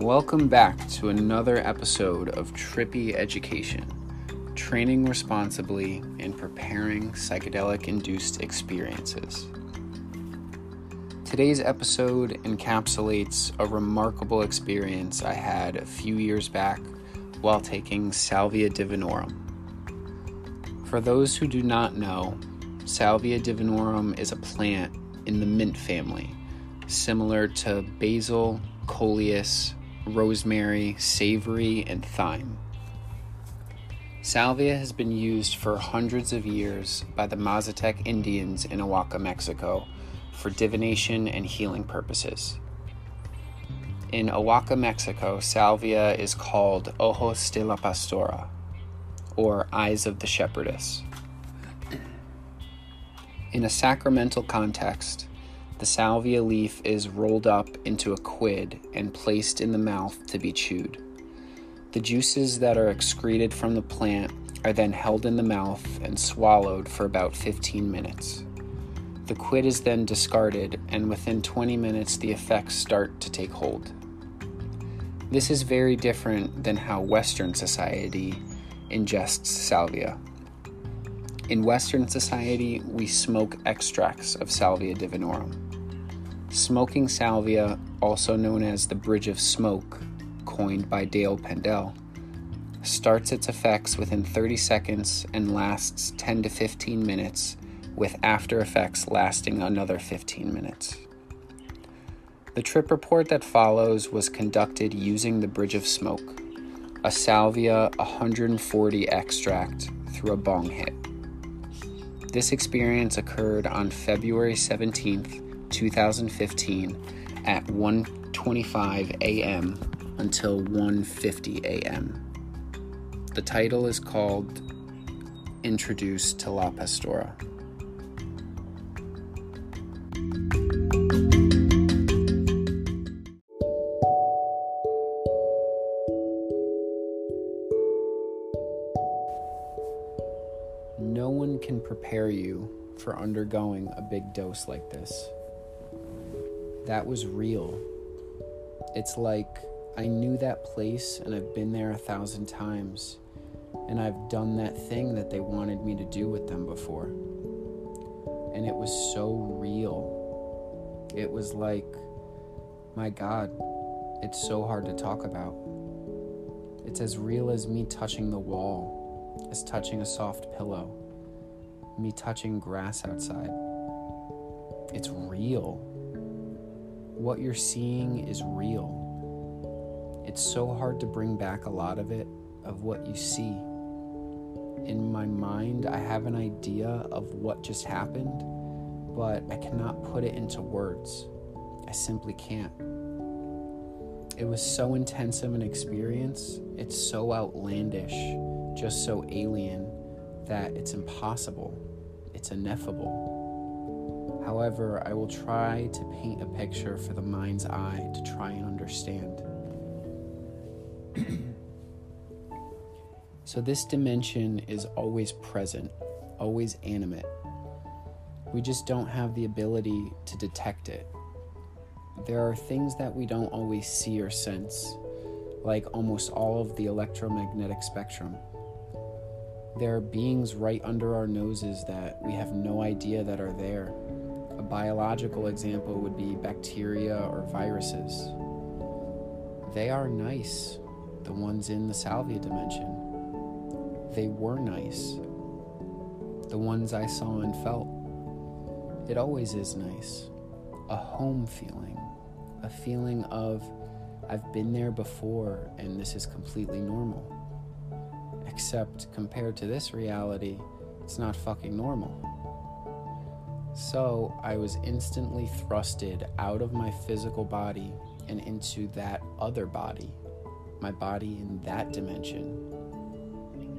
Welcome back to another episode of Trippy Education Training Responsibly and Preparing Psychedelic Induced Experiences. Today's episode encapsulates a remarkable experience I had a few years back while taking Salvia divinorum. For those who do not know, Salvia divinorum is a plant in the mint family, similar to basil, coleus, rosemary, savory, and thyme. Salvia has been used for hundreds of years by the Mazatec Indians in Oaxaca, Mexico, for divination and healing purposes. In Oaxaca, Mexico, salvia is called Ojos de la Pastora, or Eyes of the Shepherdess. In a sacramental context, the salvia leaf is rolled up into a quid and placed in the mouth to be chewed. The juices that are excreted from the plant are then held in the mouth and swallowed for about 15 minutes. The quid is then discarded, and within 20 minutes, the effects start to take hold. This is very different than how Western society ingests salvia. In Western society, we smoke extracts of Salvia divinorum. Smoking salvia, also known as the Bridge of Smoke, coined by Dale Pendell, starts its effects within 30 seconds and lasts 10 to 15 minutes, with after effects lasting another 15 minutes. The trip report that follows was conducted using the Bridge of Smoke, a Salvia 140 extract through a bong hit. This experience occurred on February 17th, 2015 at 1:25 a.m. until 1:50 a.m. The title is called Introduced to La Pastora. No one can prepare you for undergoing a big dose like this. That was real. It's like I knew that place and I've been there a thousand times, and I've done that thing that they wanted me to do with them before. And it was so real. It was like, my God, it's so hard to talk about. It's as real as me touching the wall as touching a soft pillow, me touching grass outside. It's real. What you're seeing is real. It's so hard to bring back a lot of it, of what you see. In my mind, I have an idea of what just happened, but I cannot put it into words. I simply can't. It was so intense of an experience, it's so outlandish just so alien that it's impossible, it's ineffable. However, I will try to paint a picture for the mind's eye to try and understand. so, this dimension is always present, always animate. We just don't have the ability to detect it. There are things that we don't always see or sense, like almost all of the electromagnetic spectrum. There are beings right under our noses that we have no idea that are there. Biological example would be bacteria or viruses. They are nice, the ones in the salvia dimension. They were nice, the ones I saw and felt. It always is nice. A home feeling, a feeling of I've been there before and this is completely normal. Except compared to this reality, it's not fucking normal. So I was instantly thrusted out of my physical body and into that other body, my body in that dimension.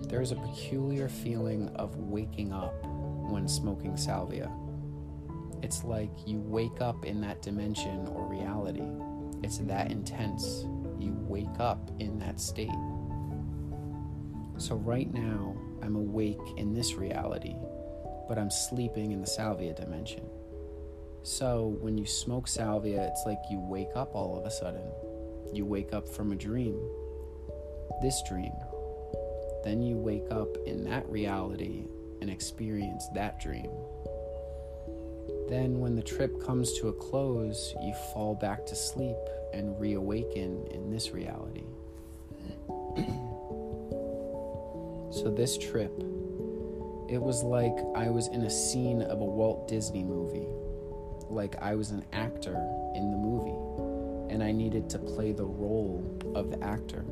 There is a peculiar feeling of waking up when smoking salvia. It's like you wake up in that dimension or reality. It's that intense. You wake up in that state. So, right now, I'm awake in this reality, but I'm sleeping in the salvia dimension. So, when you smoke salvia, it's like you wake up all of a sudden. You wake up from a dream, this dream. Then you wake up in that reality and experience that dream. Then, when the trip comes to a close, you fall back to sleep and reawaken in this reality. so, this trip, it was like I was in a scene of a Walt Disney movie, like I was an actor in the movie, and I needed to play the role of the actor.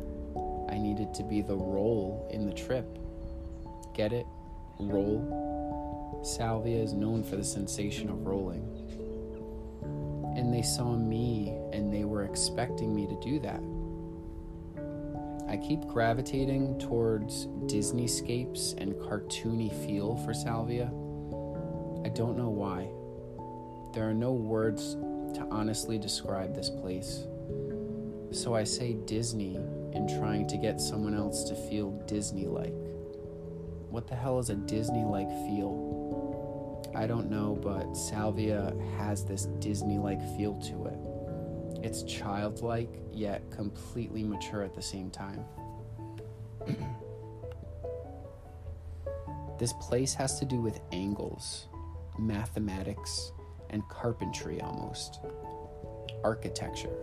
I needed to be the role in the trip. Get it? Roll. Salvia is known for the sensation of rolling. And they saw me and they were expecting me to do that. I keep gravitating towards Disneyscapes and cartoony feel for Salvia. I don't know why. There are no words to honestly describe this place. So I say Disney in trying to get someone else to feel Disney like. What the hell is a Disney like feel? I don't know, but Salvia has this Disney like feel to it. It's childlike, yet completely mature at the same time. this place has to do with angles, mathematics, and carpentry almost, architecture.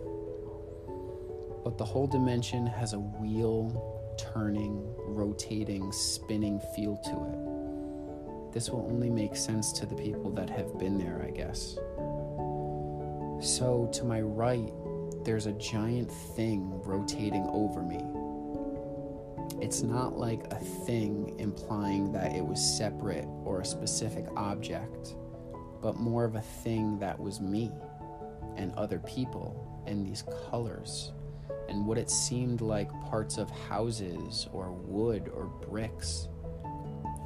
But the whole dimension has a wheel, turning, rotating, spinning feel to it. This will only make sense to the people that have been there, I guess. So, to my right, there's a giant thing rotating over me. It's not like a thing implying that it was separate or a specific object, but more of a thing that was me and other people and these colors and what it seemed like parts of houses or wood or bricks.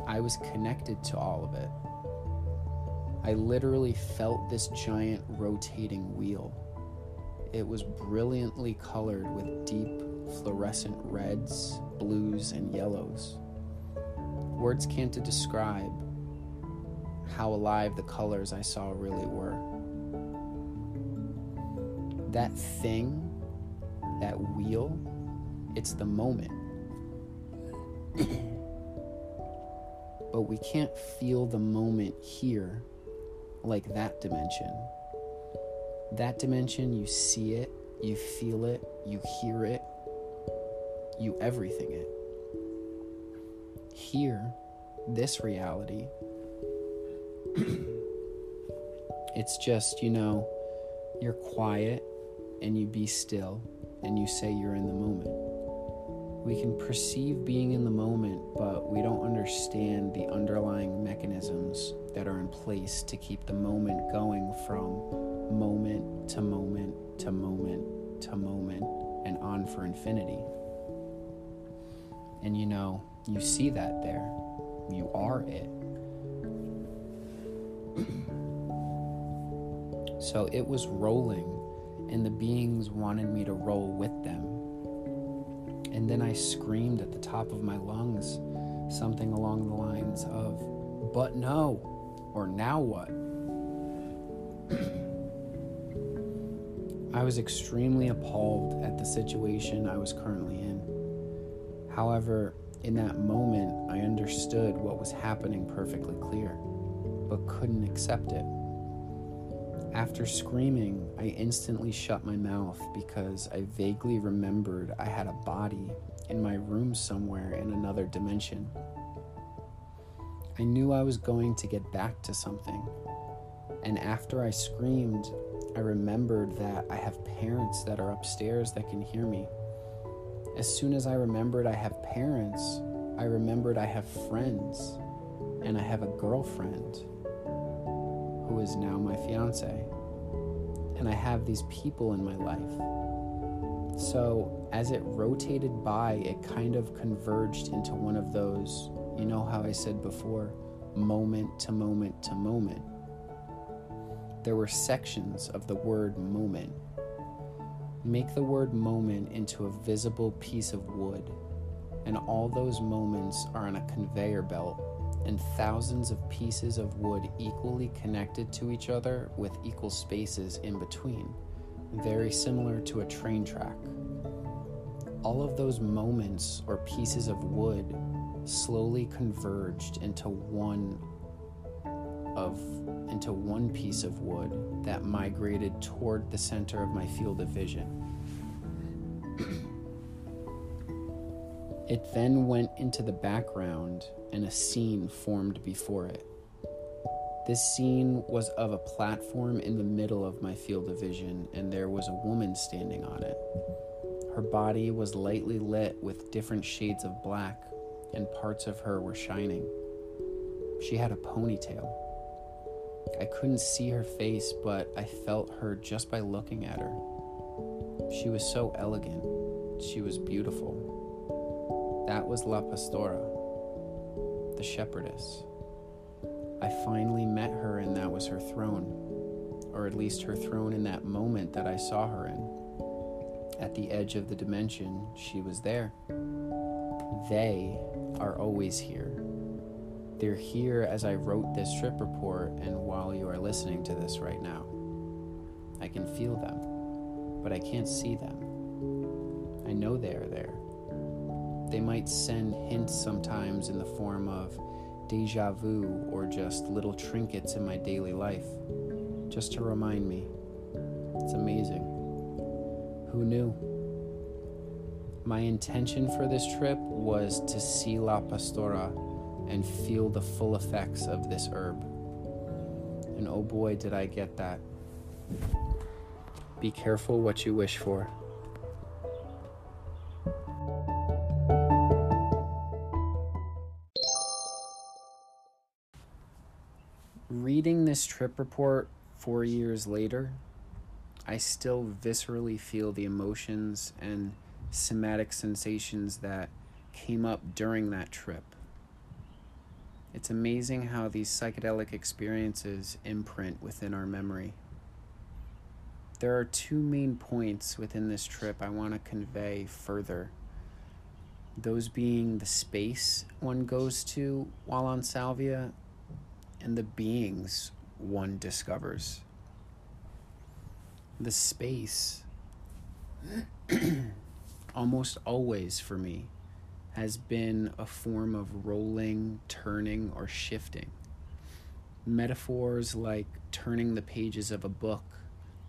I was connected to all of it. I literally felt this giant rotating wheel. It was brilliantly colored with deep fluorescent reds, blues, and yellows. Words can't describe how alive the colors I saw really were. That thing, that wheel, it's the moment. but we can't feel the moment here like that dimension. That dimension, you see it, you feel it, you hear it, you everything it. Here, this reality, it's just, you know, you're quiet and you be still and you say you're in the moment. We can perceive being in the moment, but we don't understand the underlying mechanisms that are in place to keep the moment going from moment to moment to moment to moment and on for infinity. And you know, you see that there. You are it. so it was rolling, and the beings wanted me to roll with them. And then I screamed at the top of my lungs something along the lines of, But no, or now what? I was extremely appalled at the situation I was currently in. However, in that moment, I understood what was happening perfectly clear, but couldn't accept it. After screaming, I instantly shut my mouth because I vaguely remembered I had a body in my room somewhere in another dimension. I knew I was going to get back to something, and after I screamed, I remembered that I have parents that are upstairs that can hear me. As soon as I remembered I have parents, I remembered I have friends, and I have a girlfriend who is now my fiance. And I have these people in my life. So, as it rotated by, it kind of converged into one of those, you know how I said before, moment to moment to moment. There were sections of the word moment. Make the word moment into a visible piece of wood, and all those moments are on a conveyor belt and thousands of pieces of wood equally connected to each other with equal spaces in between, very similar to a train track. All of those moments or pieces of wood slowly converged into one of into one piece of wood that migrated toward the center of my field of vision. it then went into the background and a scene formed before it. This scene was of a platform in the middle of my field of vision, and there was a woman standing on it. Her body was lightly lit with different shades of black, and parts of her were shining. She had a ponytail. I couldn't see her face, but I felt her just by looking at her. She was so elegant. She was beautiful. That was La Pastora, the shepherdess. I finally met her, and that was her throne, or at least her throne in that moment that I saw her in. At the edge of the dimension, she was there. They are always here. They're here as I wrote this trip report, and while you are listening to this right now, I can feel them, but I can't see them. I know they are there. They might send hints sometimes in the form of deja vu or just little trinkets in my daily life, just to remind me. It's amazing. Who knew? My intention for this trip was to see La Pastora and feel the full effects of this herb. And oh boy, did I get that. Be careful what you wish for. Reading this trip report four years later, I still viscerally feel the emotions and somatic sensations that came up during that trip. It's amazing how these psychedelic experiences imprint within our memory. There are two main points within this trip I want to convey further. Those being the space one goes to while on salvia and the beings one discovers. The space, almost always for me, has been a form of rolling, turning, or shifting. Metaphors like turning the pages of a book,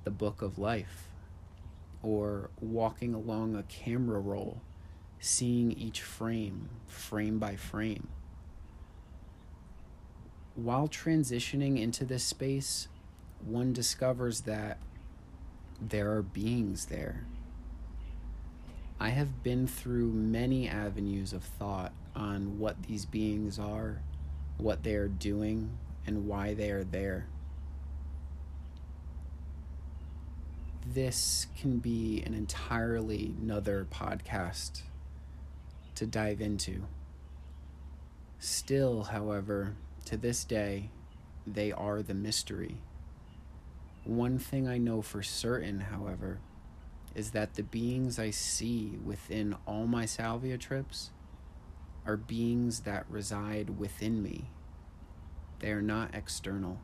the book of life, or walking along a camera roll, seeing each frame, frame by frame. While transitioning into this space, one discovers that there are beings there I have been through many avenues of thought on what these beings are, what they are doing, and why they are there. This can be an entirely another podcast to dive into. Still, however, to this day, they are the mystery. One thing I know for certain, however, is that the beings I see within all my salvia trips are beings that reside within me. They are not external.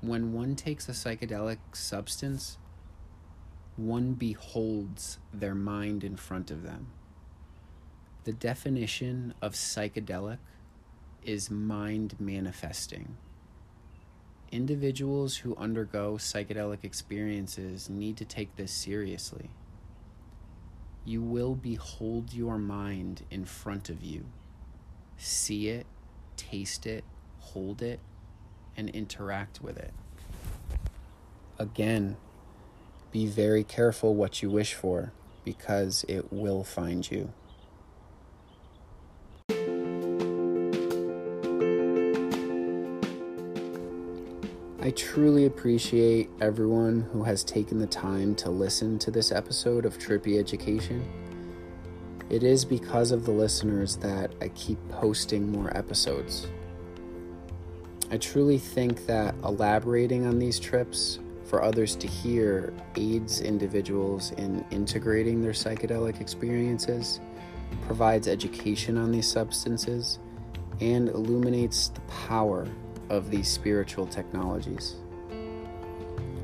When one takes a psychedelic substance, one beholds their mind in front of them. The definition of psychedelic is mind manifesting. Individuals who undergo psychedelic experiences need to take this seriously. You will behold your mind in front of you, see it, taste it, hold it, and interact with it. Again, be very careful what you wish for because it will find you. I truly appreciate everyone who has taken the time to listen to this episode of Trippy Education. It is because of the listeners that I keep posting more episodes. I truly think that elaborating on these trips for others to hear aids individuals in integrating their psychedelic experiences, provides education on these substances, and illuminates the power of these spiritual technologies.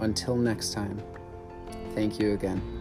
until next time, thank you again.